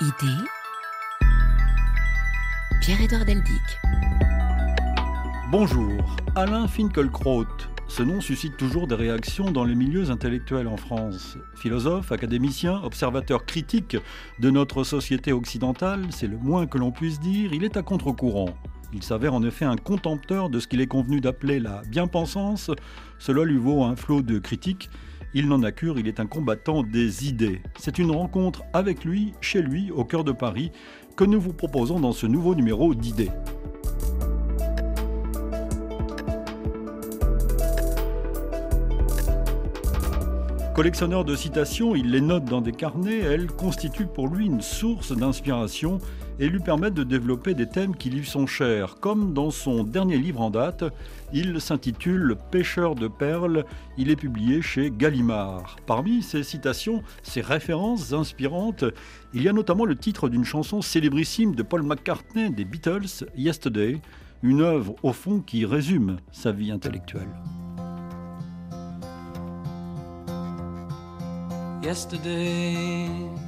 Idée Pierre-Édouard Deldic. Bonjour, Alain Finkielkraut. Ce nom suscite toujours des réactions dans les milieux intellectuels en France. Philosophe, académicien, observateur critique de notre société occidentale, c'est le moins que l'on puisse dire, il est à contre-courant. Il s'avère en effet un contempteur de ce qu'il est convenu d'appeler la bien-pensance. Cela lui vaut un flot de critiques il n'en a cure, il est un combattant des idées. C'est une rencontre avec lui, chez lui, au cœur de Paris, que nous vous proposons dans ce nouveau numéro d'idées. Collectionneur de citations, il les note dans des carnets, elles constituent pour lui une source d'inspiration et lui permettent de développer des thèmes qui lui sont chers, comme dans son dernier livre en date, il s'intitule Pêcheur de perles, il est publié chez Gallimard. Parmi ses citations, ses références inspirantes, il y a notamment le titre d'une chanson célébrissime de Paul McCartney des Beatles, Yesterday, une œuvre au fond qui résume sa vie intellectuelle. yesterday.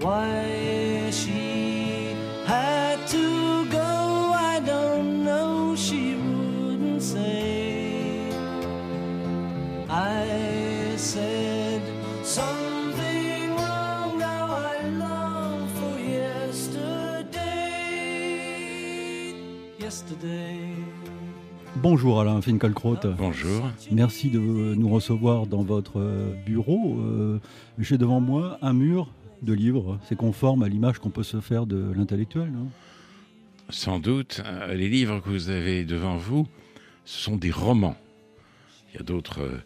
Why she had to go, I don't know. She wouldn't say. I said something wrong. Now I long for yesterday. Yesterday. Bonjour Alain Finkielkraut. Bonjour. Merci de nous recevoir dans votre bureau. Euh, j'ai devant moi un mur de livres. C'est conforme à l'image qu'on peut se faire de l'intellectuel, Sans doute. Euh, les livres que vous avez devant vous, ce sont des romans. Il y a d'autres. Euh,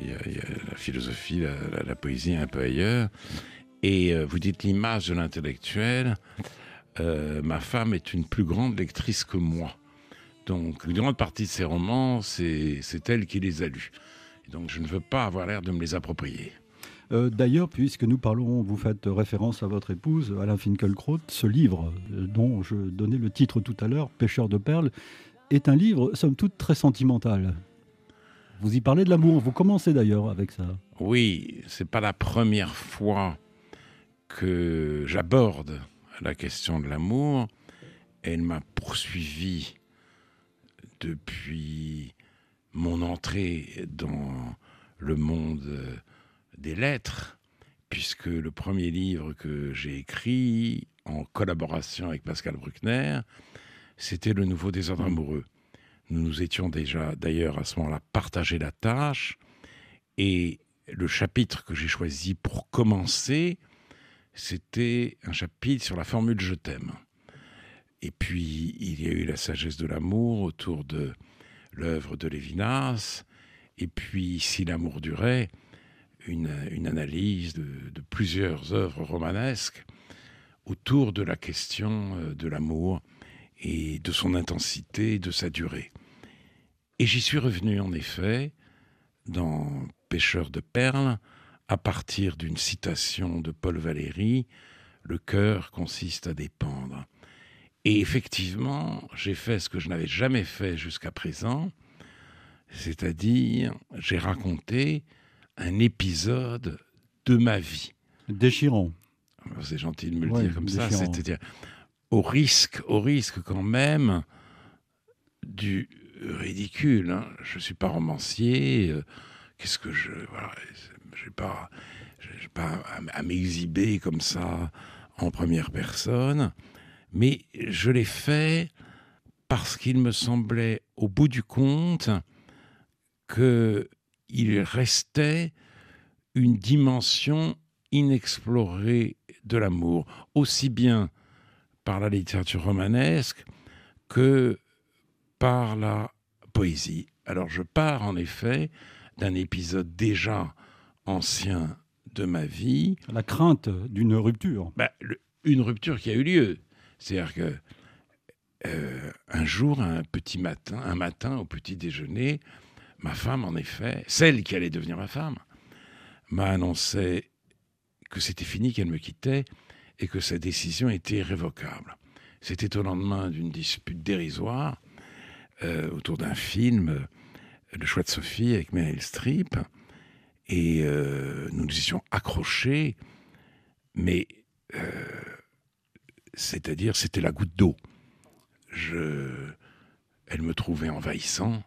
il, y a la philosophie, la, poésie un peu ailleurs. Et vous dites l'image de l'intellectuel. ma femme est une plus grande lectrice que moi. Donc, une grande partie de ces romans, c'est elle qui les a lus. donc, je ne veux pas avoir l'air de me les approprier. Euh, d'ailleurs, puisque nous parlons, vous faites référence à votre épouse, Alain Finkielkraut, ce livre euh, dont je donnais le titre tout à l'heure, Pêcheur de perles, est un livre, somme toute, très sentimental. Vous y parlez de l'amour, vous commencez d'ailleurs avec ça. Oui, c'est pas la première fois que j'aborde la question de l'amour. Elle m'a poursuivi depuis mon entrée dans le monde des lettres, puisque le premier livre que j'ai écrit en collaboration avec Pascal Bruckner, c'était Le Nouveau Désordre amoureux. Nous nous étions déjà d'ailleurs à ce moment-là partagé la tâche, et le chapitre que j'ai choisi pour commencer, c'était un chapitre sur la formule Je t'aime. Et puis, il y a eu la sagesse de l'amour autour de l'œuvre de Lévinas. Et puis, si l'amour durait, une, analyse de, plusieurs œuvres romanesques autour de la question euh, de l'amour et de son intensité, de sa durée. Et j'y suis revenu, en effet, dans Pêcheur de perles, à partir d'une citation de Paul Valéry, Le cœur consiste à dépendre. Et effectivement, j'ai fait ce que je n'avais jamais fait jusqu'à présent, c'est-à-dire j'ai raconté un épisode de ma vie. Déchirant. C'est gentil de me le dire comme ça, c'est-à-dire au risque, au risque quand même du ridicule. Hein. Je ne suis pas romancier. Euh, qu'est-ce que je. Voilà, j'ai pas, pas à m'exhiber comme ça en première personne mais je l'ai fait parce qu'il me semblait, au bout du compte, qu'il restait une dimension inexplorée de l'amour, aussi bien par la littérature romanesque que par la poésie. Alors je pars en effet d'un épisode déjà ancien de ma vie. La crainte d'une rupture. Bah, le- une rupture qui a eu lieu. C'est-à-dire que euh, un jour, un petit matin, un matin au petit déjeuner, ma femme, en effet, celle qui allait devenir ma femme, m'a annoncé que c'était fini, qu'elle me quittait et que sa décision était irrévocable. C'était au lendemain d'une dispute dérisoire euh, autour d'un film, euh, Le choix de Sophie avec Meryl Streep, et euh, nous nous étions accrochés, mais c'est-à-dire c'était la goutte d'eau. Elle me trouvait envahissant,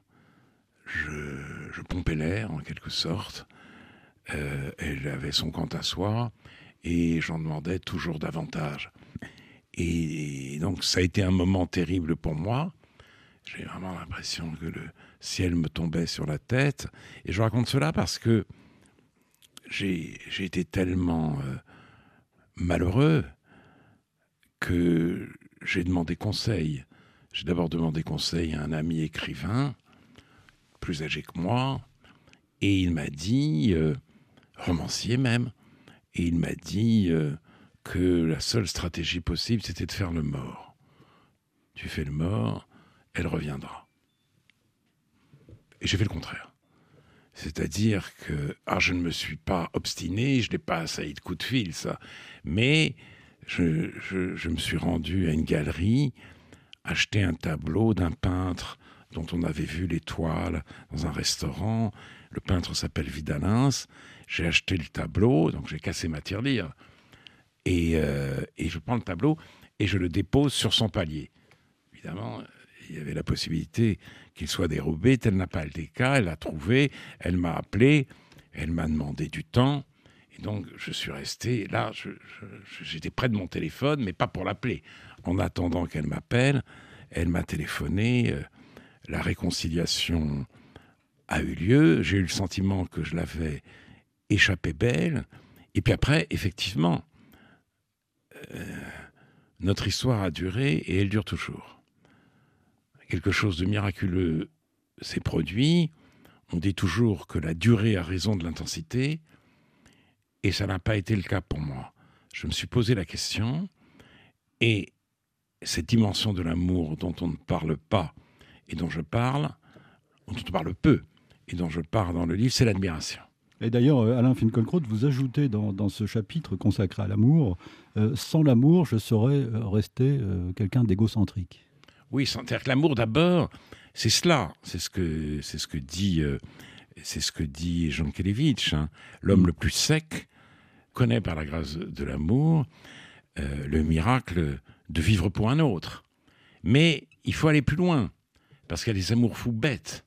je, pompais l'air en quelque sorte. Euh, elle avait son compte à soi et j'en demandais toujours davantage. Et donc ça a été un moment terrible pour moi. J'ai vraiment l'impression que le ciel me tombait sur la tête. Et je raconte cela parce que j'ai j'ai été tellement euh, malheureux que j'ai demandé conseil. J'ai d'abord demandé conseil à un ami écrivain, plus âgé que moi, et il m'a dit, euh, romancier même, et il m'a dit euh, que la seule stratégie possible, c'était de faire le mort. Tu fais le mort, elle reviendra. Et j'ai fait le contraire. C'est-à-dire que, ah, je ne me suis pas obstiné, je n'ai pas assailli de coups de fil, ça. Mais je me suis rendu à une galerie, acheter un tableau d'un peintre dont on avait vu les toiles dans un restaurant. Le peintre s'appelle Vidalins. J'ai acheté le tableau, donc j'ai cassé ma tirelire. Et, euh, et je prends le tableau et je le dépose sur son palier. Évidemment, il y avait la possibilité qu'il soit dérobé. Tel n'a pas le cas. Elle l'a trouvé. Elle m'a appelé. Elle m'a demandé du temps. Et donc, je suis resté là. J'étais près de mon téléphone, mais pas pour l'appeler. En attendant qu'elle m'appelle, elle m'a téléphoné. euh, la réconciliation a eu lieu. J'ai eu le sentiment que je l'avais échappé belle. Et puis après, effectivement, euh, notre histoire a duré et elle dure toujours. Quelque chose de miraculeux s'est produit. On dit toujours que la durée a raison de l'intensité. Et ça n'a pas été le cas pour moi. Je me suis posé la question. Et cette dimension de l'amour dont on ne parle pas et dont je parle, dont on parle peu et dont je parle dans le livre, c'est l'admiration. Et d'ailleurs, euh, Alain Finkielkraut, vous ajoutez dans, dans ce chapitre consacré à l'amour, euh, sans l'amour, je serais euh, resté euh, quelqu'un d'égocentrique. Oui, c'est-à-dire que l'amour d'abord, c'est cela, c'est ce que c'est ce que dit euh, c'est ce que dit Jean Kelevitch. hein. L'homme le plus sec connaît par la grâce de l'amour le miracle de vivre pour un autre. Mais il faut aller plus loin parce qu'il y a des amours fous bêtes.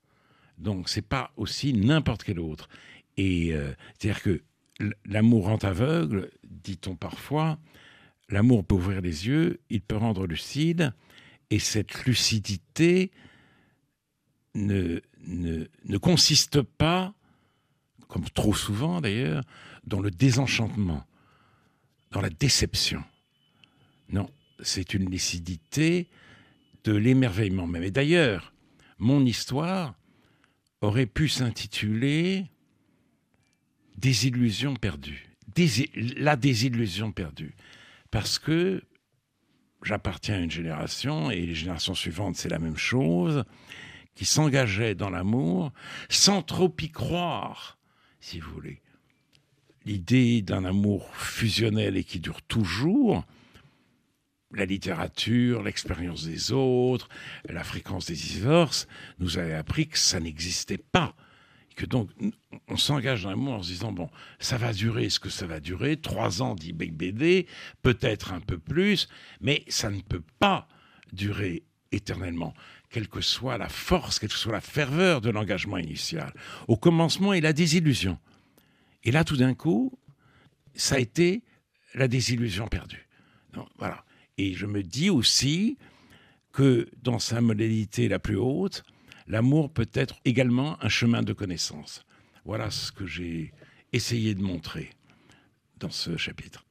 Donc c'est pas aussi n'importe quel autre. Et euh, c'est-à-dire que l'amour rend aveugle, dit-on parfois. L'amour peut ouvrir les yeux, il peut rendre lucide. Et cette lucidité ne, ne, ne consiste pas, comme trop souvent d'ailleurs, dans le désenchantement, dans la déception. Non, c'est une lucidité de l'émerveillement même. Et d'ailleurs, mon histoire aurait pu s'intituler Désillusion perdue. Dési- la désillusion perdue. Parce que j'appartiens à une génération, et les générations suivantes, c'est la même chose, qui s'engageait dans l'amour sans trop y croire, si vous voulez. L'idée d'un amour fusionnel et qui dure toujours, la littérature, l'expérience des autres, la fréquence des divorces, nous avait appris que ça n'existait pas. Que donc, on s'engage dans l'amour en se disant, bon, ça va durer ce que ça va durer, trois ans, dit Bec BD, peut-être un peu plus, mais ça ne peut pas durer éternellement, quelle que soit la force, quelle que soit la ferveur de l'engagement initial. Au commencement, il a la désillusion. Et là, tout d'un coup, ça a été la désillusion perdue. Voilà. Et je me dis aussi que dans sa modalité la plus haute, l'amour peut être également un chemin de connaissance. Voilà ce que j'ai essayé de montrer dans ce chapitre.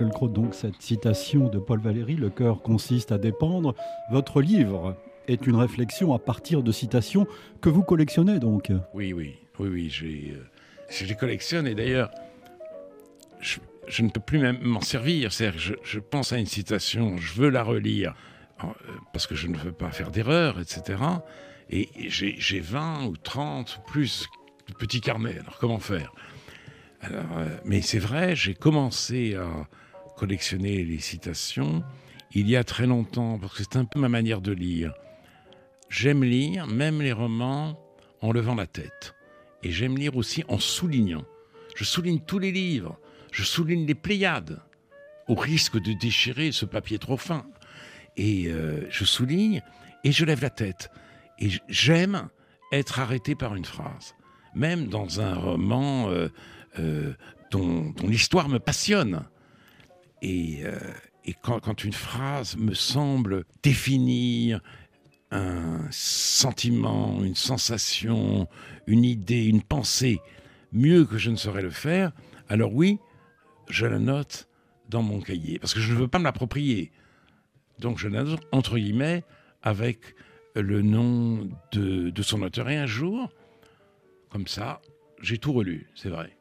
Finkielkraut, donc cette citation de Paul Valéry, le cœur consiste à dépendre. Votre livre est une réflexion à partir de citations que vous collectionnez donc. Oui, oui, oui, oui, j'ai, euh, je les collectionne et d'ailleurs, je, ne peux plus même m'en servir. Que je, je pense à une citation, je veux la relire euh, parce que je ne veux pas faire d'erreur, etc. Et j'ai j'ai 20 ou 30 ou plus de petits carnets. Alors comment faire? Euh, Mais c'est vrai, j'ai commencé à collectionner les citations il y a très longtemps, parce que c'est un peu ma manière de lire. J'aime lire, même les romans, en levant la tête. Et j'aime lire aussi en soulignant. Je souligne tous les livres. Je souligne les Pléiades, au risque de déchirer ce papier trop fin. Et euh, je souligne et je lève la tête. Et j'aime être arrêté par une phrase. Même dans un roman euh, euh, dont l'histoire me passionne. Et, euh, quand, une phrase me semble définir un sentiment, une sensation, une idée, une pensée, mieux que je ne saurais le faire, alors oui, je la note dans mon cahier, parce que je ne veux pas me l'approprier. Donc je la note entre guillemets avec le nom de son auteur. Et un jour, comme ça, j'ai tout relu, c'est vrai.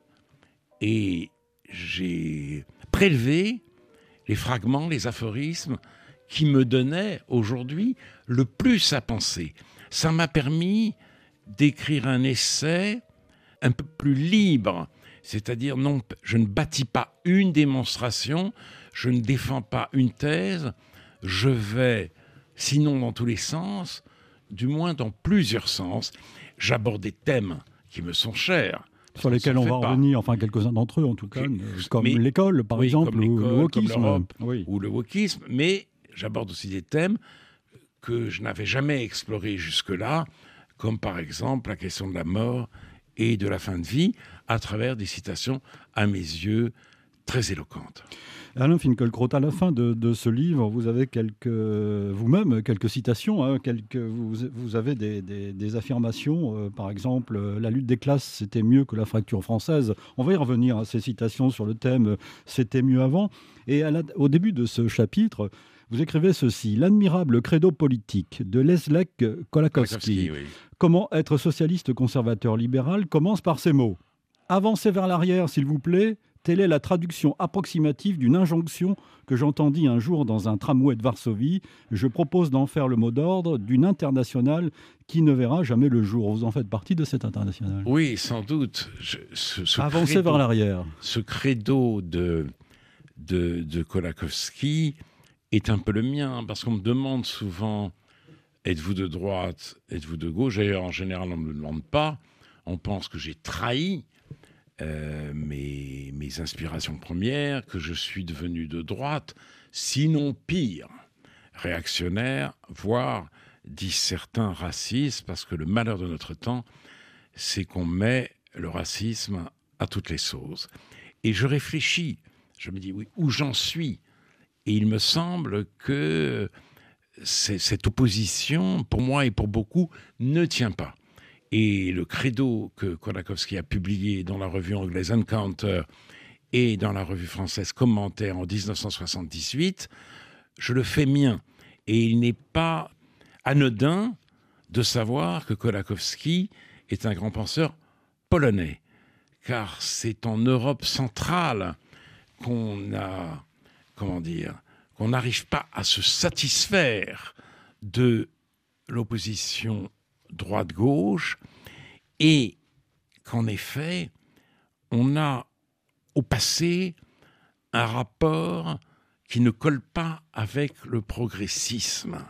Et j'ai prélevé les fragments, les aphorismes qui me donnaient aujourd'hui le plus à penser. Ça m'a permis d'écrire un essai un peu plus libre, c'est-à-dire non, je ne bâtis pas une démonstration, je ne défends pas une thèse, je vais, sinon dans tous les sens, du moins dans plusieurs sens, j'aborde des thèmes qui me sont chers. Sur lesquels on va revenir, enfin quelques-uns d'entre eux en tout cas, euh, comme Mais- l'école par oui, exemple, comme ou le comme wokisme. Oui. ou le wokisme, mais j'aborde aussi des thèmes que je n'avais jamais explorés jusque-là, comme par exemple la question de la mort et de la fin de vie, à travers des citations, à mes yeux, très éloquentes. Alain Finkielkraut, à la fin de, de ce livre, vous avez quelques, vous-même quelques citations, hein, quelques, vous, vous avez des, des- des affirmations, euh, par exemple, euh, la lutte des classes, c'était mieux que la fracture française. On va y revenir à ces citations sur le thème, euh, c'était mieux avant. Et à la- au début de ce chapitre, vous écrivez ceci, l'admirable credo politique de Leszek Kolakowski. Kolakowski, oui. Comment être socialiste conservateur libéral commence par ces mots. Avancez vers l'arrière, s'il vous plaît. Telle est la traduction approximative d'une injonction que j'entendis un jour dans un tramway de Varsovie. Je propose d'en faire le mot d'ordre d'une internationale qui ne verra jamais le jour. Vous en faites partie de cette internationale? Oui, sans doute. Je- ce, ce Avancez credo- vers l'arrière. ce credo de, de, de Kolakowski est un peu le mien, parce qu'on me demande souvent êtes-vous de droite, êtes-vous de gauche? Et en général, on ne me le demande pas. On pense que j'ai trahi euh, mes, inspirations premières, que je suis devenu de droite, sinon pire, réactionnaire, voire, disent certains, raciste, parce que le malheur de notre temps, c'est qu'on met le racisme à toutes les sauces. Et je réfléchis, je me dis, oui, où j'en suis? Et il me semble que cette opposition, pour moi et pour beaucoup, ne tient pas. Et le credo que Kolakowski a publié dans la revue anglaise Encounter et dans la revue française Commentaire en 1978, je le fais mien. Et il n'est pas anodin de savoir que Kolakowski est un grand penseur polonais, car c'est en Europe centrale qu'on a, comment dire, qu'on n'arrive pas à se satisfaire de l'opposition droite-gauche et qu'en effet, on a au passé un rapport qui ne colle pas avec le progressisme.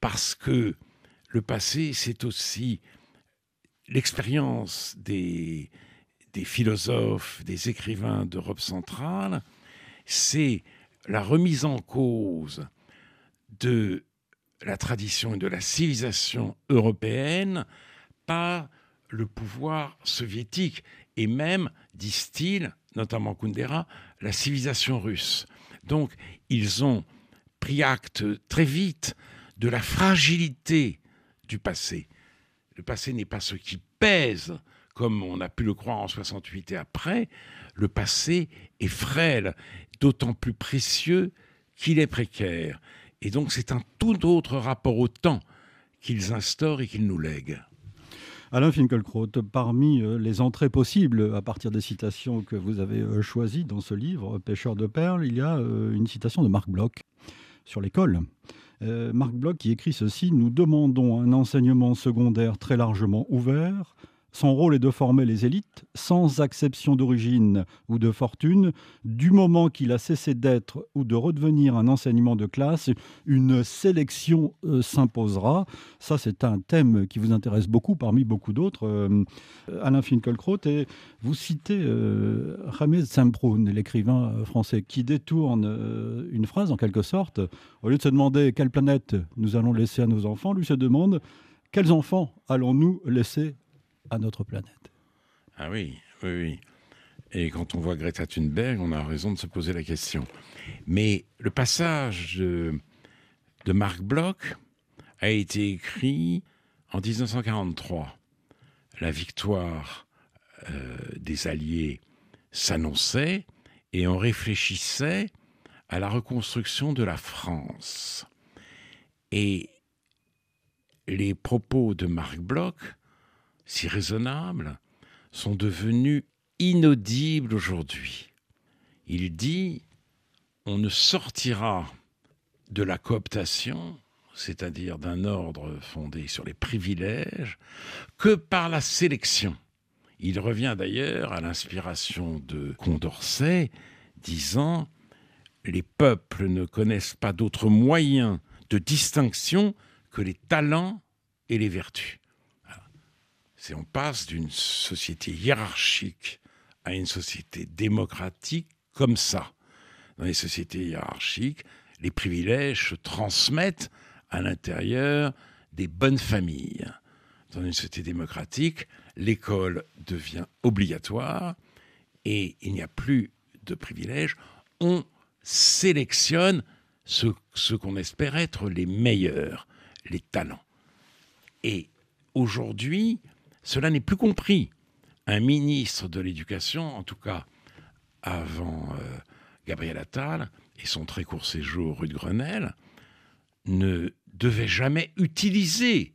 Parce que le passé, c'est aussi l'expérience des, des philosophes, des écrivains d'Europe centrale, c'est la remise en cause de la tradition et de la civilisation européenne par le pouvoir soviétique et même, disent-ils, notamment Kundera, la civilisation russe. Donc, ils ont pris acte très vite de la fragilité du passé. Le passé n'est pas ce qui pèse comme on a pu le croire en 68 et après, le passé est frêle, d'autant plus précieux qu'il est précaire. Et donc c'est un tout autre rapport au temps qu'ils instaurent et qu'ils nous lèguent. Alain Finkielkraut, parmi euh, les entrées possibles à partir des citations que vous avez euh, choisies dans ce livre, Pêcheur de perles, il y a euh, une citation de Marc Bloch sur l'école. Marc Bloch qui écrit ceci Nous demandons un enseignement secondaire très largement ouvert, son rôle est de former les élites sans acception d'origine ou de fortune. Du moment qu'il a cessé d'être ou de redevenir un enseignement de classe, une sélection euh, s'imposera. Ça, c'est un thème qui vous intéresse beaucoup parmi beaucoup d'autres. Euh, Alain Finkielkraut, vous citez euh, Ramez l'écrivain français, qui détourne une phrase en quelque sorte. Au lieu de se demander quelle planète nous allons laisser à nos enfants, lui se demande quels enfants allons-nous laisser à notre planète. Ah oui, oui, oui. Et quand on voit Greta Thunberg, on a raison de se poser la question. Mais le passage de, Marc Bloch a été écrit en 1943. La victoire euh, des Alliés s'annonçait et on réfléchissait à la reconstruction de la France. Et les propos de Marc Bloch si raisonnables, sont devenus inaudibles aujourd'hui. Il dit on ne sortira de la cooptation, c'est-à-dire d'un ordre fondé sur les privilèges, que par la sélection. Il revient d'ailleurs à l'inspiration de Condorcet, disant Les peuples ne connaissent pas d'autres moyens de distinction que les talents et les vertus on passe d'une société hiérarchique à une société démocratique comme ça. Dans les sociétés hiérarchiques, les privilèges se transmettent à l'intérieur des bonnes familles. Dans une société démocratique, l'école devient obligatoire et il n'y a plus de privilèges. On sélectionne ce, ce qu'on espère être les meilleurs, les talents. Et aujourd'hui, cela n'est plus compris. Un ministre de l'Éducation, en tout cas avant euh, Gabriel Attal et son très court séjour rue de Grenelle, ne devait jamais utiliser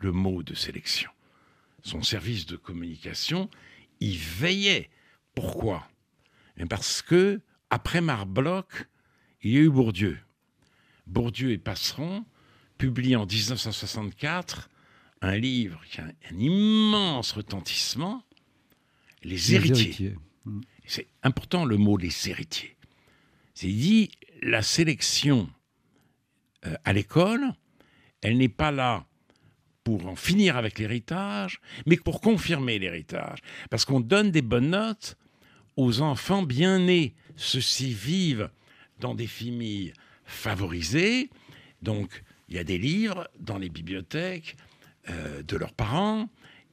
le mot de sélection. Son service de communication y veillait. Pourquoi? Parce que, après Marbloch, il y a eu Bourdieu. Bourdieu et Passeron, publient en 1964 un livre qui a un, immense retentissement, Les, héritiers. C'est important le mot les héritiers. C'est dit la sélection euh, à l'école, elle n'est pas là pour en finir avec l'héritage, mais pour confirmer l'héritage. Parce qu'on donne des bonnes notes aux enfants bien nés. Ceux-ci vivent dans des familles favorisées. Donc, il y a des livres dans les bibliothèques, euh, de leurs parents,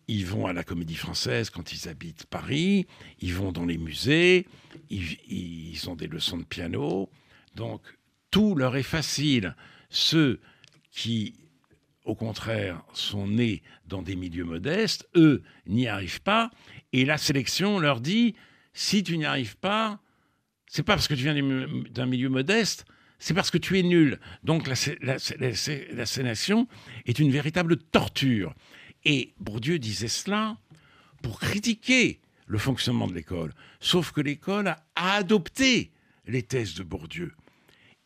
ils vont à la comédie française quand ils habitent Paris, ils vont dans les musées, ils, ont des leçons de piano, donc tout leur est facile. Ceux qui, au contraire, sont nés dans des milieux modestes, eux n'y arrivent pas, et la sélection leur dit, si tu n'y arrives pas, c'est pas parce que tu viens d'un milieu modeste, c'est parce que tu es nul. Donc la, la, sénation est une véritable torture. Et Bourdieu disait cela pour critiquer le fonctionnement de l'école. Sauf que l'école a adopté les thèses de Bourdieu.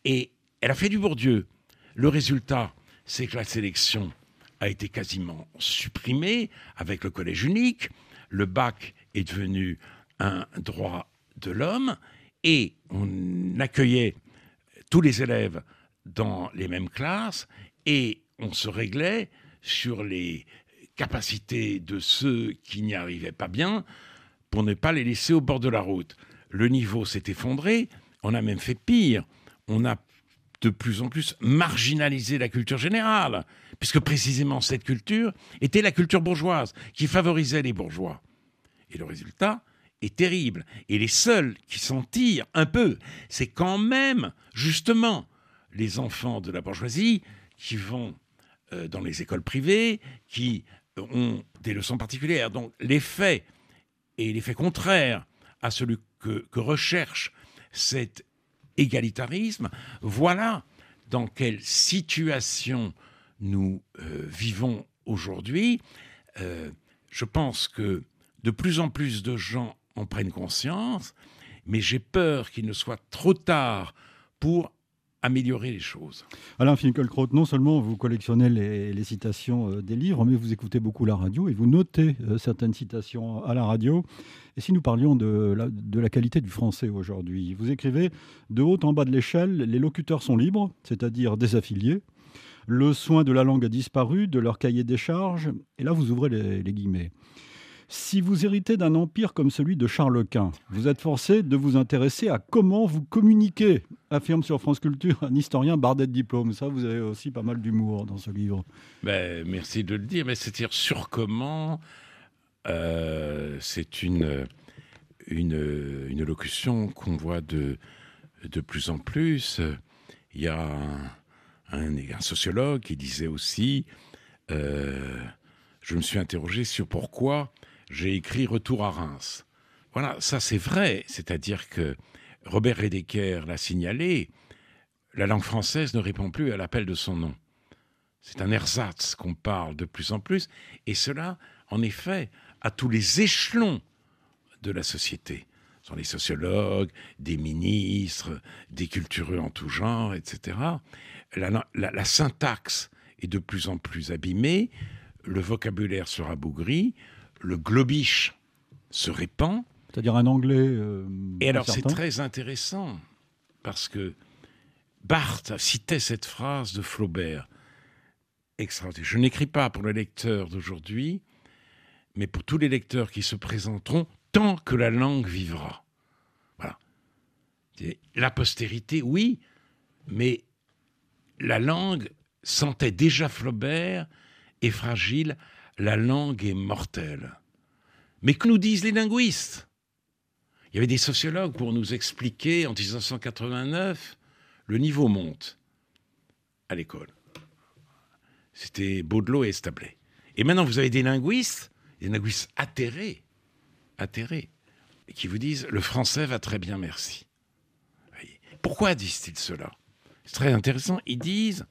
Et elle a fait du Bourdieu. Le résultat, c'est que la sélection a été quasiment supprimée avec le collège unique. Le bac est devenu un droit de l'homme et on accueillait tous les élèves dans les mêmes classes et on se réglait sur les capacités de ceux qui n'y arrivaient pas bien pour ne pas les laisser au bord de la route. Le niveau s'est effondré, on a même fait pire, on a de plus en plus marginalisé la culture générale, puisque précisément cette culture était la culture bourgeoise, qui favorisait les bourgeois. Et le résultat, est terrible. Et les seuls qui s'en tirent un peu, c'est quand même, justement, les enfants de la bourgeoisie qui vont euh, dans les écoles privées, qui ont des leçons particulières. Donc les faits et les faits contraires à celui que, que recherche cet égalitarisme, voilà dans quelle situation nous euh, vivons aujourd'hui. Euh, je pense que de plus en plus de gens en prennent conscience, mais j'ai peur qu'il ne soit trop tard pour améliorer les choses. Alain Finkielkraut, non seulement vous collectionnez les, citations euh, des livres, mais vous écoutez beaucoup la radio et vous notez euh, certaines citations à la radio. Et si nous parlions de la, de la qualité du français aujourd'hui, vous écrivez De haut en bas de l'échelle, les locuteurs sont libres, c'est-à-dire désaffiliés. Le soin de la langue a disparu de leur cahier des charges. Et là, vous ouvrez les guillemets. Si vous héritez d'un empire comme celui de Charles Quint, vous êtes forcé de vous intéresser à comment vous communiquez, affirme sur France Culture un historien bardet de diplôme. Ça, vous avez aussi pas mal d'humour dans ce livre. Ben, merci de le dire, mais c'est-à-dire sur comment euh, c'est une, une, une, locution qu'on voit de, de plus en plus. Il y a un, sociologue qui disait aussi, euh, je me suis interrogé sur pourquoi j'ai écrit Retour à Reims. Voilà, ça c'est vrai, c'est-à-dire que Robert Redeker l'a signalé, la langue française ne répond plus à l'appel de son nom. C'est un ersatz qu'on parle de plus en plus, et cela, en effet, à tous les échelons de la société. Ce sont les sociologues, des ministres, des cultureux en tout genre, etc. La, la syntaxe est de plus en plus abîmée, le vocabulaire se rabougrit, le globish se répand. C'est-à-dire un anglais. Euh, et alors c'est très intéressant parce que Barthes citait cette phrase de Flaubert. Extraordinaire. Je n'écris pas pour le lecteur d'aujourd'hui, mais pour tous les lecteurs qui se présenteront tant que la langue vivra. Voilà. La postérité, oui, mais la langue sentait déjà Flaubert est fragile la langue est mortelle. Mais que nous disent les linguistes? Il y avait des sociologues pour nous expliquer en 1989, le niveau monte à l'école. C'était Baudelot et Establet. Et maintenant, vous avez des linguistes, des linguistes atterrés, atterrés, qui vous disent le français va très bien, merci. Pourquoi disent-ils cela? C'est très intéressant. Ils disent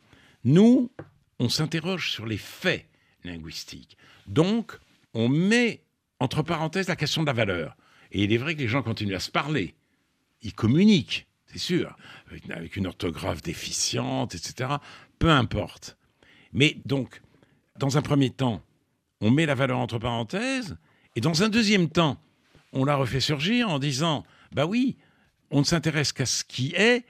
nous, on s'interroge sur les faits linguistique. Donc, on met entre parenthèses la question de la valeur. Et il est vrai que les gens continuent à se parler. Ils communiquent, c'est sûr, avec une orthographe déficiente, etc. Peu importe. Mais donc, dans un premier temps, on met la valeur entre parenthèses, et dans un deuxième temps, on la refait surgir en disant, bah oui, on ne s'intéresse qu'à ce qui est,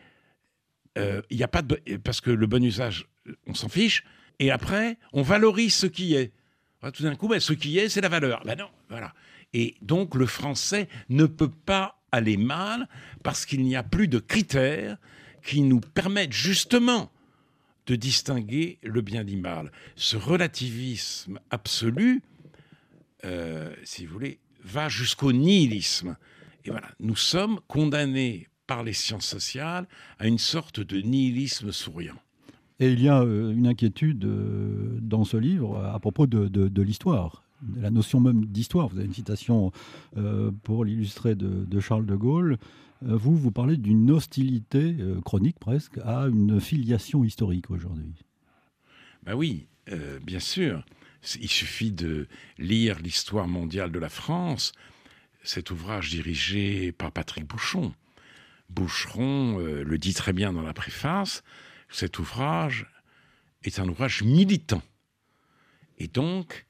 euh, il n'y a pas de, parce que le bon usage, on s'en fiche, et après, on valorise ce qui est. Tout d'un coup, ben, ce qui est, c'est la valeur. Ben non, voilà. Et donc, le français ne peut pas aller mal parce qu'il n'y a plus de critères qui nous permettent justement de distinguer le bien du mal. Ce relativisme absolu, euh, si vous voulez, va jusqu'au nihilisme. Et voilà, nous sommes condamnés par les sciences sociales à une sorte de nihilisme souriant. Et il y a euh, une inquiétude euh, dans ce livre à propos de, l'histoire, de la notion même d'histoire. Vous avez une citation euh, pour l'illustrer de, Charles de Gaulle. vous, vous parlez d'une hostilité chronique presque à une filiation historique aujourd'hui. Ben oui, bien sûr. Il suffit de lire l'histoire mondiale de la France, cet ouvrage dirigé par Patrick Bouchon. Boucheron le dit très bien dans la préface, cet ouvrage est un ouvrage militant. Et donc,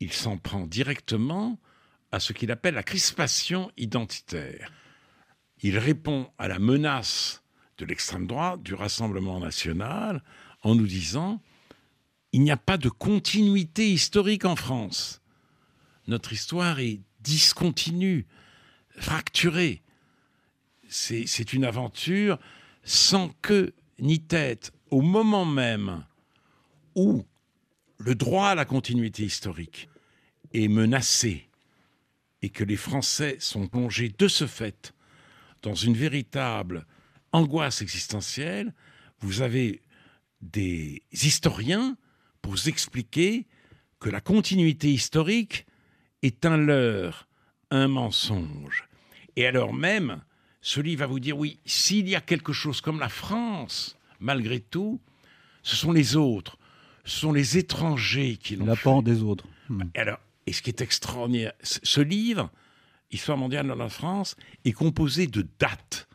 il s'en prend directement à ce qu'il appelle la crispation identitaire. Il répond à la menace de l'extrême droite, du Rassemblement national, en nous disant il n'y a pas de continuité historique en France. Notre histoire est discontinue, fracturée. C'est une aventure sans queue ni tête au moment même où le droit à la continuité historique est menacé et que les Français sont plongés de ce fait dans une véritable angoisse existentielle, vous avez des historiens pour expliquer que la continuité historique est un leurre, un mensonge. Et alors même, ce livre va vous dire, oui, s'il y a quelque chose comme la France, malgré tout, ce sont les autres, ce sont les étrangers qui l'ont fait. L'apport des autres. Hmm. Et alors, et ce qui est extraordinaire, ce livre, Histoire mondiale de la France, est composé de dates.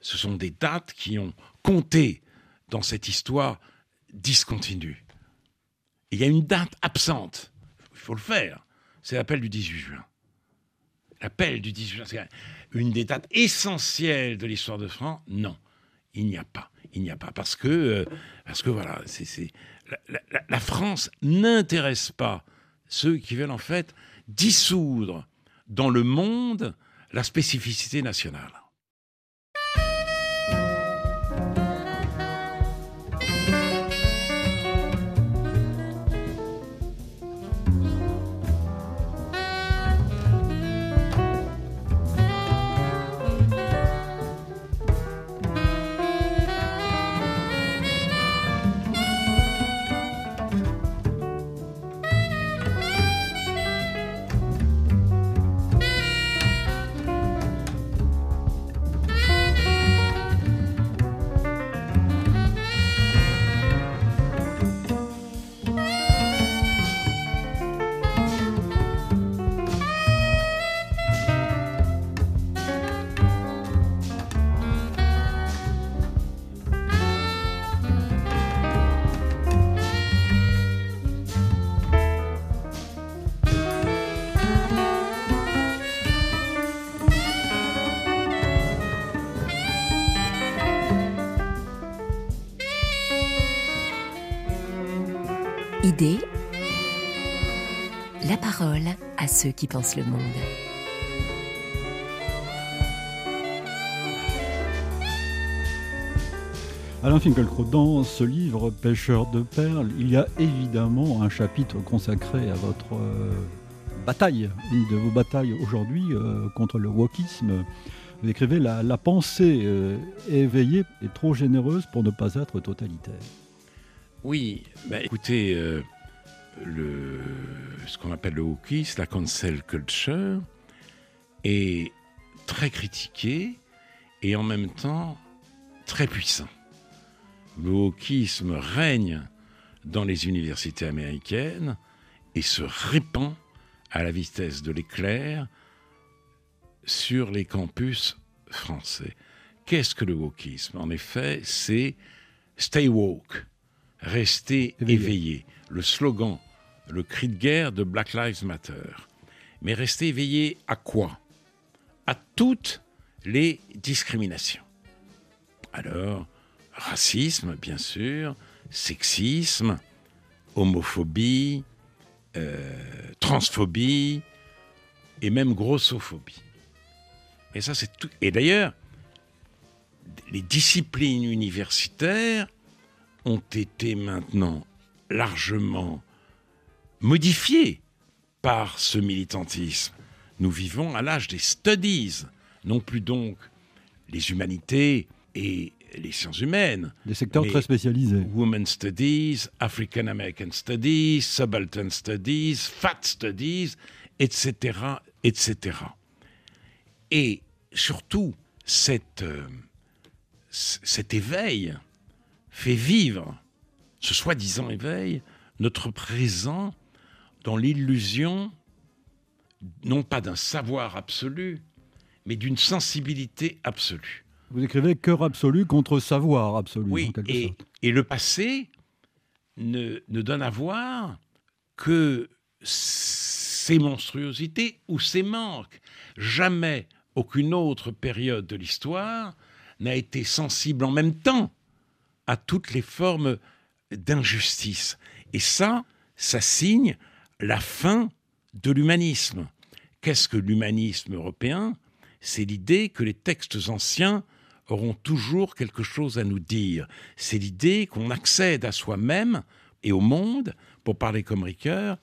Ce sont des dates qui ont compté dans cette histoire discontinue. Et il y a une date absente. Il faut le faire. C'est l'appel du 18 juin. L'appel du 18 juin, une des dates essentielles de l'histoire de France. Non, il n'y a pas. Il n'y a pas. Parce que, euh, parce que voilà, c'est, la- la France n'intéresse pas ceux qui veulent en fait dissoudre dans le monde la spécificité nationale. La parole à ceux qui pensent le monde. Alain Finkielkraut, dans ce livre Pêcheur de perles, il y a évidemment un chapitre consacré à votre euh, bataille, une de vos batailles aujourd'hui euh, contre le wokisme. Vous écrivez la, la pensée euh, éveillée est trop généreuse pour ne pas être totalitaire. Oui, bah, écoutez, euh, ce qu'on appelle le wokisme, la cancel culture, est très critiqué et en même temps très puissant. Le wokisme règne dans les universités américaines et se répand à la vitesse de l'éclair sur les campus français. Qu'est-ce que le wokisme? En effet, c'est stay woke, rester Éveillé. Le slogan, le cri de guerre de Black Lives Matter. Mais rester éveillé à quoi? À toutes les discriminations. Alors, racisme, bien sûr, sexisme, homophobie, euh, transphobie et même grossophobie. Et ça, c'est tout. Et d'ailleurs, les disciplines universitaires ont été maintenant largement modifiées par ce militantisme. Nous vivons à l'âge des studies, non plus donc les humanités et les sciences humaines, Des secteurs très spécialisés. Women Studies, African American Studies, Subaltern Studies, Fat Studies, etc., etc. Et surtout, cette, euh, cet éveil fait vivre, ce soi-disant éveil, notre présent dans l'illusion, non pas d'un savoir absolu, mais d'une sensibilité absolue. Vous écrivez cœur absolu contre savoir absolu, Oui, en quelque et, sorte. et le passé ne, ne donne à voir que ses monstruosités ou ses manques. Jamais aucune autre période de l'histoire n'a été sensible en même temps à toutes les formes d'injustice. Et ça, ça signe la fin de l'humanisme. Qu'est-ce que l'humanisme européen? C'est l'idée que les textes anciens auront toujours quelque chose à nous dire. C'est l'idée qu'on accède à soi-même et au monde, pour parler comme Ricoeur,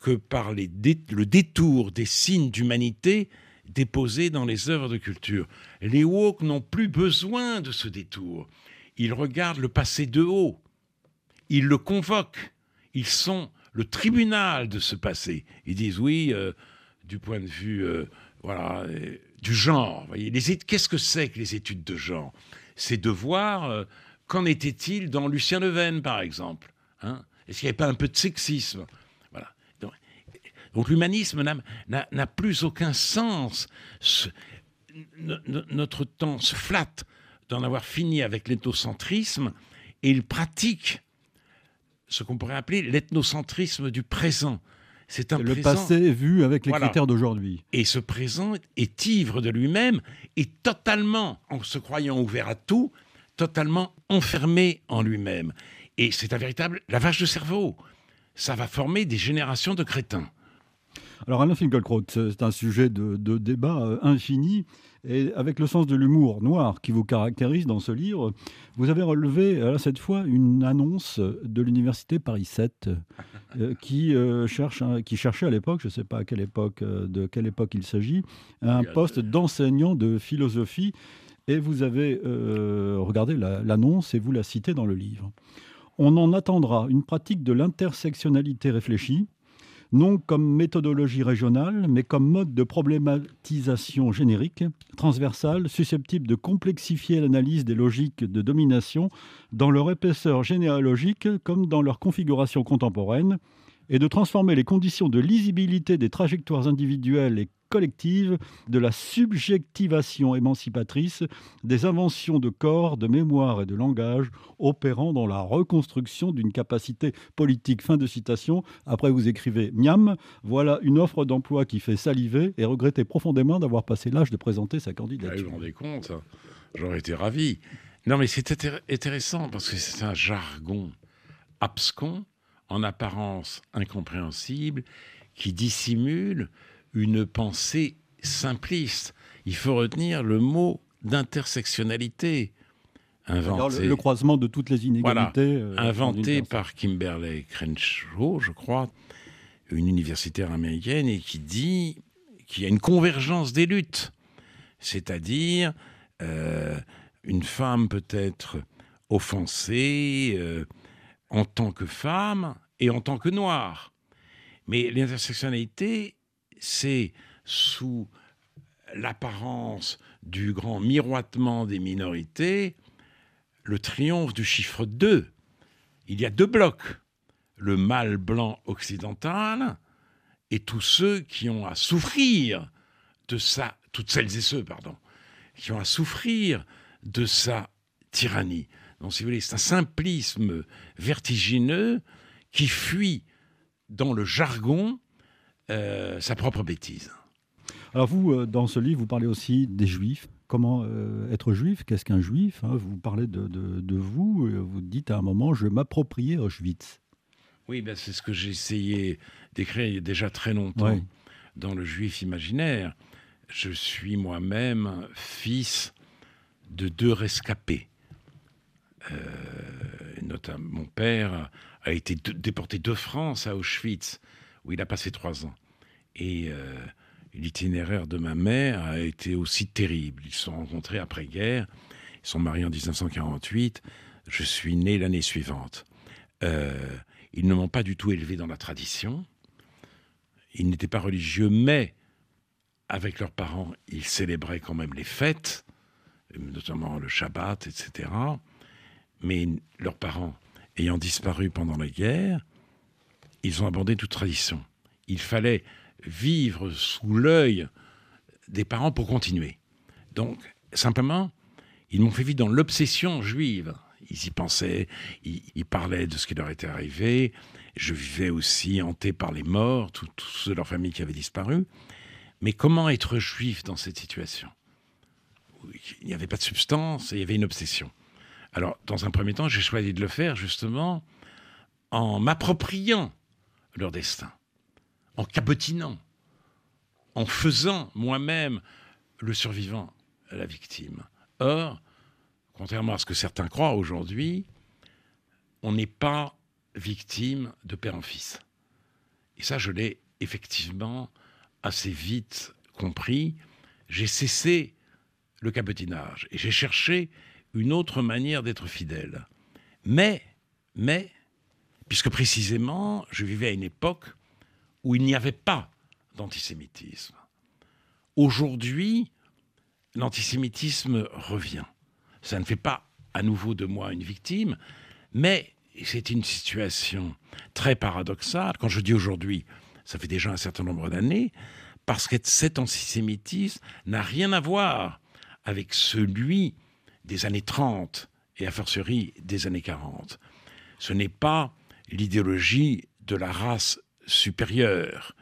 que par le détour des signes d'humanité déposés dans les œuvres de culture. Les woke n'ont plus besoin de ce détour. Ils regardent le passé de haut. Ils le convoquent. Ils sont le tribunal de ce passé. Ils disent oui, euh, du point de vue euh, voilà, euh, du genre. Voyez, les Qu'est-ce que c'est que les études de genre? C'est de voir qu'en était-il dans Lucien Leven, par exemple. hein? Est-ce qu'il n'y avait pas un peu de sexisme? Voilà. Donc, l'humanisme n'a- plus aucun sens. Notre temps se flatte d'en avoir fini avec l'ethnocentrisme et il pratique ce qu'on pourrait appeler l'ethnocentrisme du présent. C'est un Le présent, passé vu avec les Voilà. critères d'aujourd'hui. et ce présent est ivre de lui-même et totalement, en se croyant ouvert à tout, totalement enfermé en lui-même. Et c'est un véritable lavage de cerveau. Ça va former des générations de crétins. Alors Alain Finkielkraut, c'est un sujet de, de débat euh, infini. Et avec le sens de l'humour noir qui vous caractérise dans ce livre, vous avez relevé euh, cette fois une annonce de l'université Paris 7 euh, qui, euh, cherche qui cherchait à l'époque, je ne sais pas à quelle époque, de quelle époque il s'agit, un poste d'enseignant de philosophie. Et vous avez euh, regardé la- l'annonce et vous la citez dans le livre. On en attendra une pratique de l'intersectionnalité réfléchie, non comme méthodologie régionale, mais comme mode de problématisation générique, transversale, susceptible de complexifier l'analyse des logiques de domination dans leur épaisseur généalogique comme dans leur configuration contemporaine, et de transformer les conditions de lisibilité des trajectoires individuelles et collectives de la subjectivation émancipatrice des inventions de corps, de mémoire et de langage opérant dans la reconstruction d'une capacité politique. Fin de citation. Après, vous écrivez Miam, voilà une offre d'emploi qui fait saliver et regretter profondément d'avoir passé l'âge de présenter sa Ah, vous candidature. vous rendez compte J'aurais été ravi. Non, mais c'est intér- intéressant parce que c'est un jargon abscon, en apparence incompréhensible, qui dissimule une pensée simpliste. Il faut retenir le mot d'intersectionnalité, inventé, le, le croisement de toutes les inégalités. euh, inventé par Kimberley Crenshaw, je crois, une universitaire américaine, et qui dit qu'il y a une convergence des luttes. C'est-à-dire, euh, une femme peut être offensée euh, en tant que femme et en tant que noire. Mais l'intersectionnalité, c'est sous l'apparence du grand miroitement des minorités, le triomphe du chiffre 2. Il y a deux blocs, le mâle blanc occidental et tous ceux qui ont à souffrir de ça, toutes celles et ceux, qui ont à souffrir de sa tyrannie. Donc, si vous voulez, c'est un simplisme vertigineux qui fuit dans le jargon euh, sa propre bêtise. Alors vous, euh, dans ce livre, vous parlez aussi des juifs. Comment euh, être juif? Qu'est-ce qu'un juif hein? Vous parlez de, de- de vous. Vous dites à un moment, je m'appropriais Auschwitz. Oui, ben, c'est ce que j'ai essayé d'écrire il y a déjà très longtemps Ouais. dans le juif imaginaire. Je suis moi-même fils de deux rescapés. Euh, notamment, mon père a été déporté de France à Auschwitz, où il a passé trois ans. Et euh, l'itinéraire de ma mère a été aussi terrible. Ils se sont rencontrés après-guerre, ils sont mariés en 1948. Je suis né l'année suivante. Euh, ils ne m'ont pas du tout élevé dans la tradition. Ils n'étaient pas religieux, mais avec leurs parents, ils célébraient quand même les fêtes, notamment le Shabbat, etc. Mais leurs parents ayant disparu pendant la guerre, ils ont abandonné toute tradition. Il fallait vivre sous l'œil des parents pour continuer. Donc, simplement, ils m'ont fait vivre dans l'obsession juive. Ils y pensaient, ils, parlaient de ce qui leur était arrivé. Je vivais aussi hanté par les morts, tous ceux de leur famille qui avaient disparu. Mais comment être juif dans cette situation? Il n'y avait pas de substance et il y avait une obsession. Alors, dans un premier temps, j'ai choisi de le faire justement en m'appropriant leur destin, en cabotinant, en faisant moi-même le survivant la victime. Or, contrairement à ce que certains croient aujourd'hui, on n'est pas victime de père en fils. Et ça, je l'ai effectivement assez vite compris. J'ai cessé le cabotinage et j'ai cherché une autre manière d'être fidèle. Mais, mais, puisque précisément, je vivais à une époque où il n'y avait pas d'antisémitisme. Aujourd'hui, l'antisémitisme revient. Ça ne fait pas à nouveau de moi une victime, mais c'est une situation très paradoxale. Quand je dis aujourd'hui, ça fait déjà un certain nombre d'années, parce que cet antisémitisme n'a rien à voir avec celui des années 30 et a fortiori des années 40. Ce n'est pas l'idéologie de la race supérieure.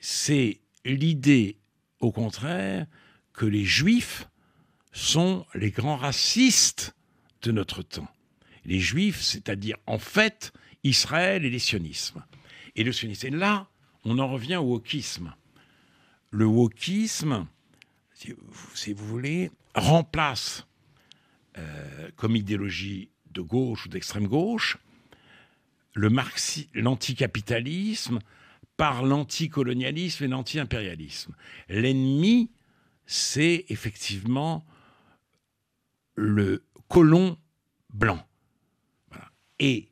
C'est l'idée, au contraire, que les juifs sont les grands racistes de notre temps. Les juifs, c'est-à-dire en fait Israël et les sionismes. Et le sionisme. Et là, on en revient au wokisme. Le wokisme, si vous, voulez, remplace euh, comme idéologie de gauche ou d'extrême gauche l'anticapitalisme par l'anticolonialisme et l'anti-impérialisme. L'ennemi, c'est effectivement le colon blanc. Et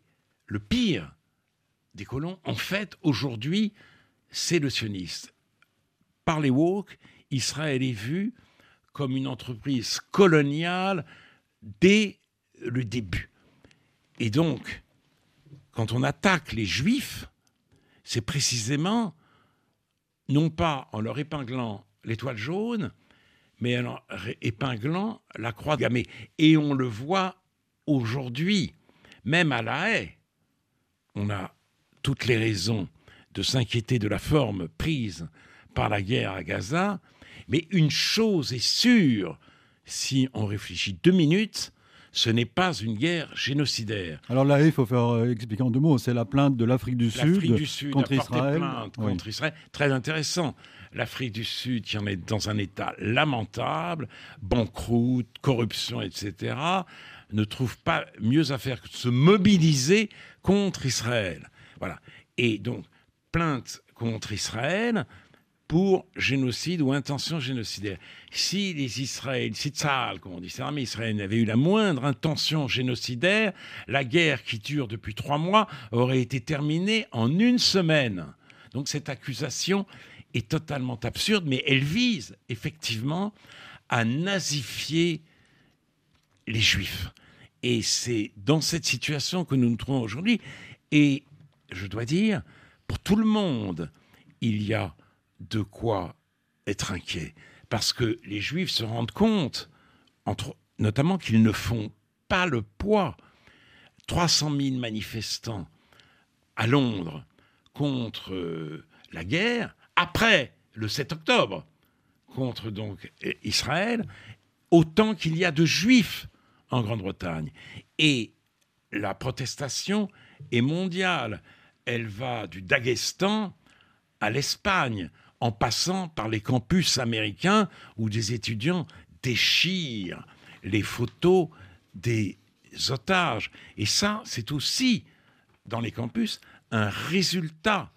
le pire des colons, en fait, aujourd'hui, c'est le sioniste. Par les woke, Israël est vu comme une entreprise coloniale dès le début. Et donc, quand on attaque les juifs, c'est précisément non pas en leur épinglant l'étoile jaune, mais en épinglant la croix gammée. Et on le voit aujourd'hui, même à la haie, on a toutes les raisons de s'inquiéter de la forme prise par la guerre à Gaza, mais une chose est sûre, si on réfléchit deux minutes, ce n'est pas une guerre génocidaire. Alors là, il faut faire euh, expliquer en deux mots. C'est la plainte de l'Afrique du Sud du Sud contre a porté Israël. plainte Oui. contre Israël. Très intéressant. L'Afrique du Sud, qui en est dans un état lamentable, banqueroute, corruption, etc., ne trouve pas mieux à faire que de se mobiliser contre Israël. Voilà. Et donc, plainte contre Israël pour génocide ou intention génocidaire. Si les Israéliens, si Tzahal, comme on dit, c'est l'armée israélienne, avait eu la moindre intention génocidaire, la guerre qui dure depuis trois mois aurait été terminée en une semaine. Donc cette accusation est totalement absurde, mais elle vise effectivement à nazifier les Juifs. Et c'est dans cette situation que nous nous trouvons aujourd'hui. Et je dois dire, pour tout le monde, il y a de quoi être inquiet. Parce que les Juifs se rendent compte, entre, notamment qu'ils ne font pas le poids. 300 000 manifestants à Londres contre euh, la guerre, après le 7 octobre, contre donc Israël, autant qu'il y a de Juifs en Grande-Bretagne. Et la protestation est mondiale. Elle va du Daghestan à l'Espagne, en passant par les campus américains où des étudiants déchirent les photos des otages. Et ça, c'est aussi, dans les campus, un résultat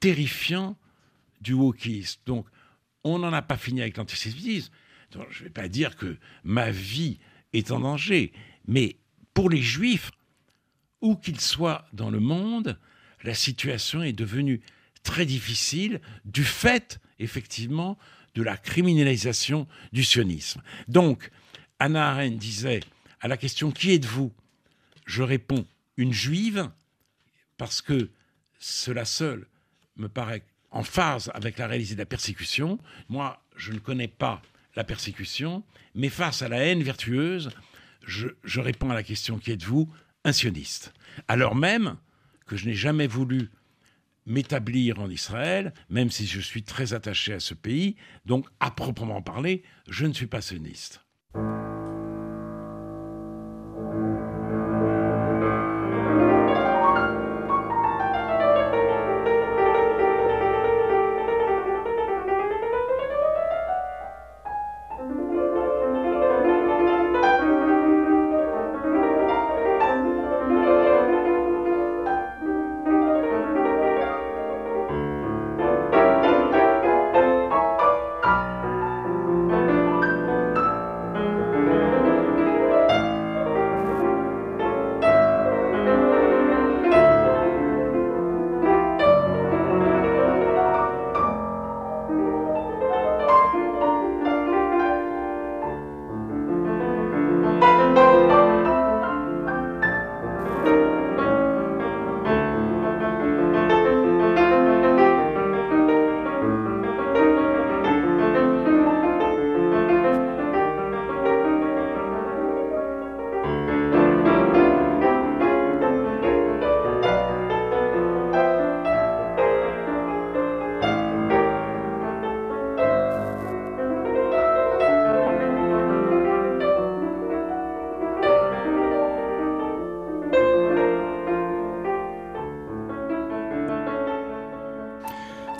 terrifiant du wokisme. Donc, on n'en a pas fini avec l'antisémitisme. Je ne vais pas dire que ma vie est en danger, mais pour les juifs, où qu'ils soient dans le monde, la situation est devenue très difficile du fait, effectivement, de la criminalisation du sionisme. Donc, Anna Arendt disait à la question Qui êtes-vous? Je réponds Une juive, parce que cela seul me paraît en phase avec la réalité de la persécution. Moi, je ne connais pas la persécution, mais face à la haine vertueuse, je, je réponds à la question Qui êtes-vous? Un sioniste. Alors même que je n'ai jamais voulu m'établir en Israël, même si je suis très attaché à ce pays. Donc, à proprement parler, je ne suis pas sioniste.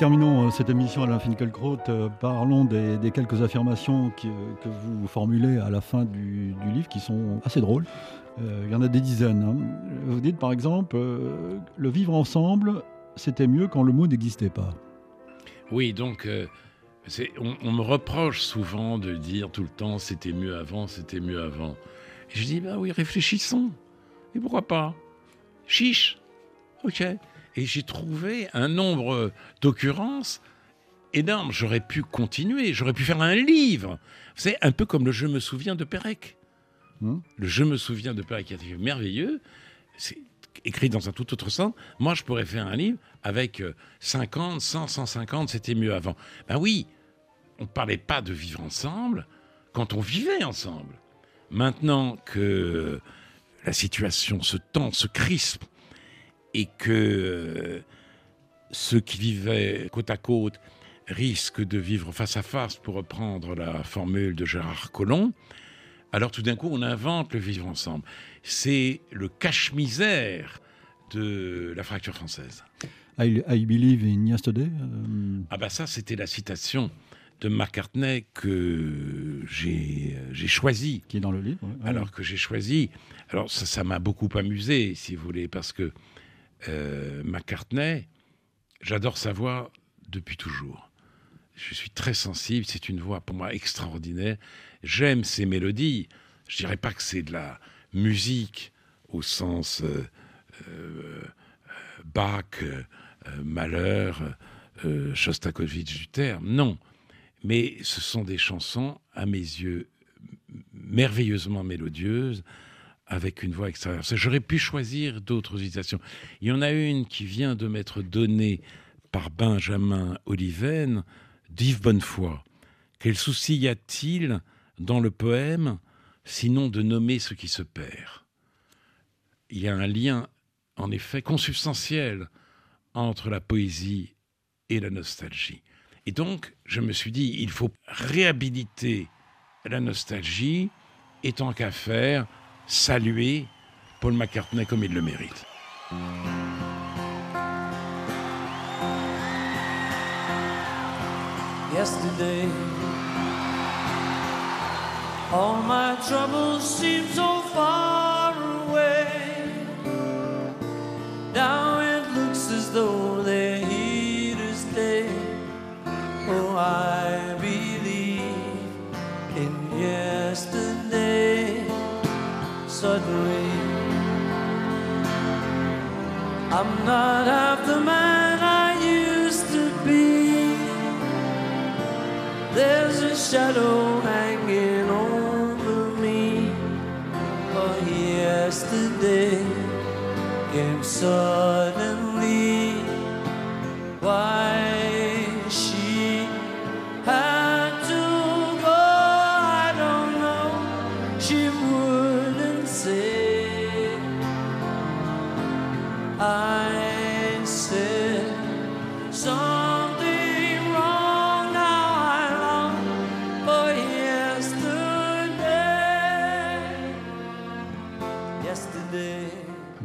Terminons euh, cette émission Alain Finkielkraut. Euh, parlons des, quelques affirmations qui- que vous formulez à la fin du, livre qui sont assez drôles. Euh, il y en a des dizaines. hein. Vous dites par exemple euh, le vivre ensemble, c'était mieux quand le mot n'existait pas. Oui, donc euh, on, me reproche souvent de dire tout le temps c'était mieux avant, c'était mieux avant. Je dis bah oui, réfléchissons. Et pourquoi pas? Chiche. Ok. Et j'ai trouvé un nombre d'occurrences énorme. J'aurais pu continuer, j'aurais pu faire un livre. C'est un peu comme le Je me souviens de Pérec. Hmm. Le Je me souviens de Pérec qui est merveilleux. C'est écrit dans un tout autre sens. Moi, je pourrais faire un livre avec euh, 50, 100, 150, c'était mieux avant. Ben oui, on ne parlait pas de vivre ensemble quand on vivait ensemble. Maintenant que la situation se tend, se crispe, et que euh, ceux qui vivaient côte à côte risquent de vivre face à face, pour reprendre la formule de Gérard Collomb, alors tout d'un coup, on invente le vivre ensemble. C'est le cache-misère de la fracture française. I, I believe in yesterday. euh, Ah bah ça, c'était la citation de McCartney que j'ai j'ai choisie. qui est dans le livre. ouais. Alors que j'ai choisi. Alors ça, ça m'a beaucoup amusé, si vous voulez, parce que euh, McCartney, j'adore sa voix depuis toujours. Je suis très sensible, c'est une voix pour moi extraordinaire. J'aime ses mélodies. Je dirais pas que c'est de la musique au sens euh, euh, Bach, euh, Shostakovich du terme. Non. Mais ce sont des chansons, à mes yeux, merveilleusement mélodieuses, avec une voix extérieure. J'aurais pu choisir d'autres citations. Il y en a une qui vient de m'être donnée par Benjamin Oliven d'Yves Bonnefoy. Quel souci y a-t-il dans le poème, sinon de nommer ce qui se perd? Il y a un lien, en effet, consubstantiel entre la poésie et la nostalgie. Et donc, je me suis dit, il faut réhabiliter la nostalgie, et tant qu'à faire, saluer Paul McCartney comme il le mérite. yesterday. All my troubles seem so far Suddenly, I'm not half the man I used to be. There's a shadow hanging over me. But yesterday came suddenly. Something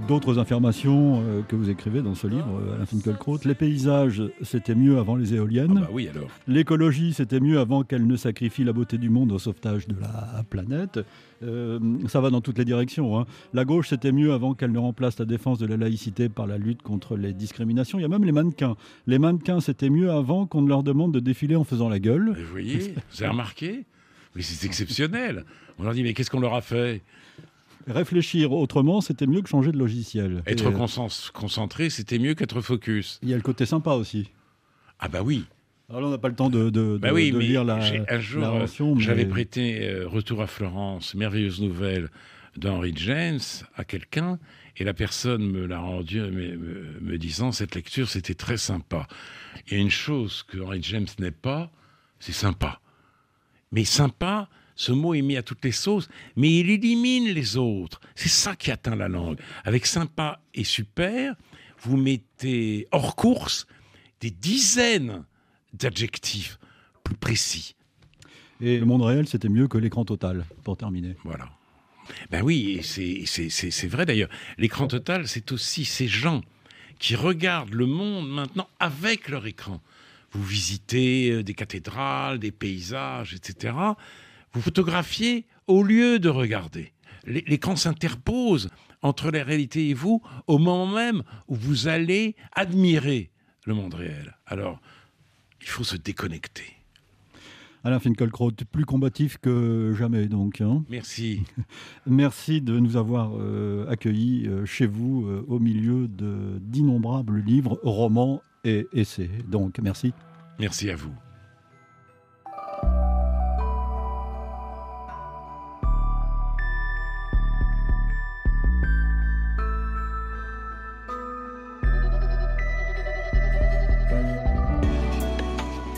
D'autres affirmations euh, que vous écrivez dans ce livre, euh, Alain Finkielkraut. Les paysages, c'était mieux avant les Ah éoliennes. bah oui alors. L'écologie, c'était mieux avant qu'elle ne sacrifie la beauté du monde au sauvetage de la planète. Euh, ça va dans toutes les directions. hein. La gauche, c'était mieux avant qu'elle ne remplace la défense de la laïcité par la lutte contre les discriminations. Il y a même les mannequins. Les mannequins, c'était mieux avant qu'on ne leur demande de défiler en faisant la gueule. Vous voyez, vous avez remarqué? Mais c'est exceptionnel. On leur dit, mais qu'est-ce qu'on leur a fait? Réfléchir autrement, c'était mieux que changer de logiciel. Être Et, euh, concen- concentré, c'était mieux qu'être focus. Il y a le côté sympa aussi. Ah bah oui. Alors là, on n'a pas le temps de, de- Bah de- oui, de mais lire la, un jour, euh, mais- J'avais prêté euh, Retour à Florence, merveilleuse nouvelle d'Henry James à quelqu'un, et la personne me l'a rendu me, me- me disant cette lecture c'était très sympa. Il y a une chose que Henry James n'est pas, c'est sympa. Mais sympa, ce mot est mis à toutes les sauces, mais il élimine les autres. C'est ça qui atteint la langue. Avec sympa et super, vous mettez hors course des dizaines d'adjectifs plus précis. Et le monde réel, c'était mieux que l'écran total, pour terminer. Voilà. Ben oui, c'est vrai d'ailleurs. L'écran total, c'est aussi ces gens qui regardent le monde maintenant avec leur écran. Vous visitez euh, des cathédrales, des paysages, etc. Vous photographiez au lieu de regarder. L'écran s'interpose entre la réalité et vous au moment même où vous allez admirer le monde réel. Alors, il faut se déconnecter. Alain Finkielkraut, plus combatif que jamais donc. Hein. Merci. Merci de nous avoir euh, accueillis euh, chez vous euh, au milieu d'innombrables livres, romans et essais. Donc merci. Merci à vous.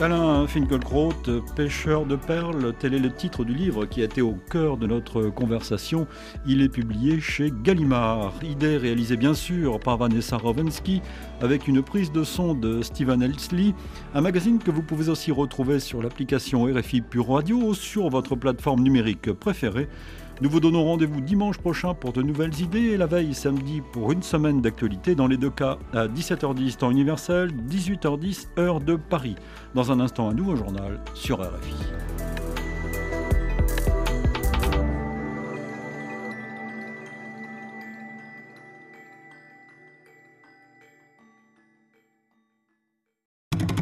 Alain Finkielkraut, pêcheur de perles, tel est le titre du livre qui a été au cœur de notre conversation. Il est publié chez Gallimard. Idée réalisée bien sûr par Vanessa Rovensky avec une prise de son de Steven Elsley. Un magazine que vous pouvez aussi retrouver sur l'application RFI Pure Radio ou sur votre plateforme numérique préférée. Nous vous donnons rendez-vous dimanche prochain pour de nouvelles idées et la veille samedi pour une semaine d'actualité dans les deux cas à 17h10 temps universel, 18h10 heure de Paris. Dans un instant, un nouveau journal sur RFI.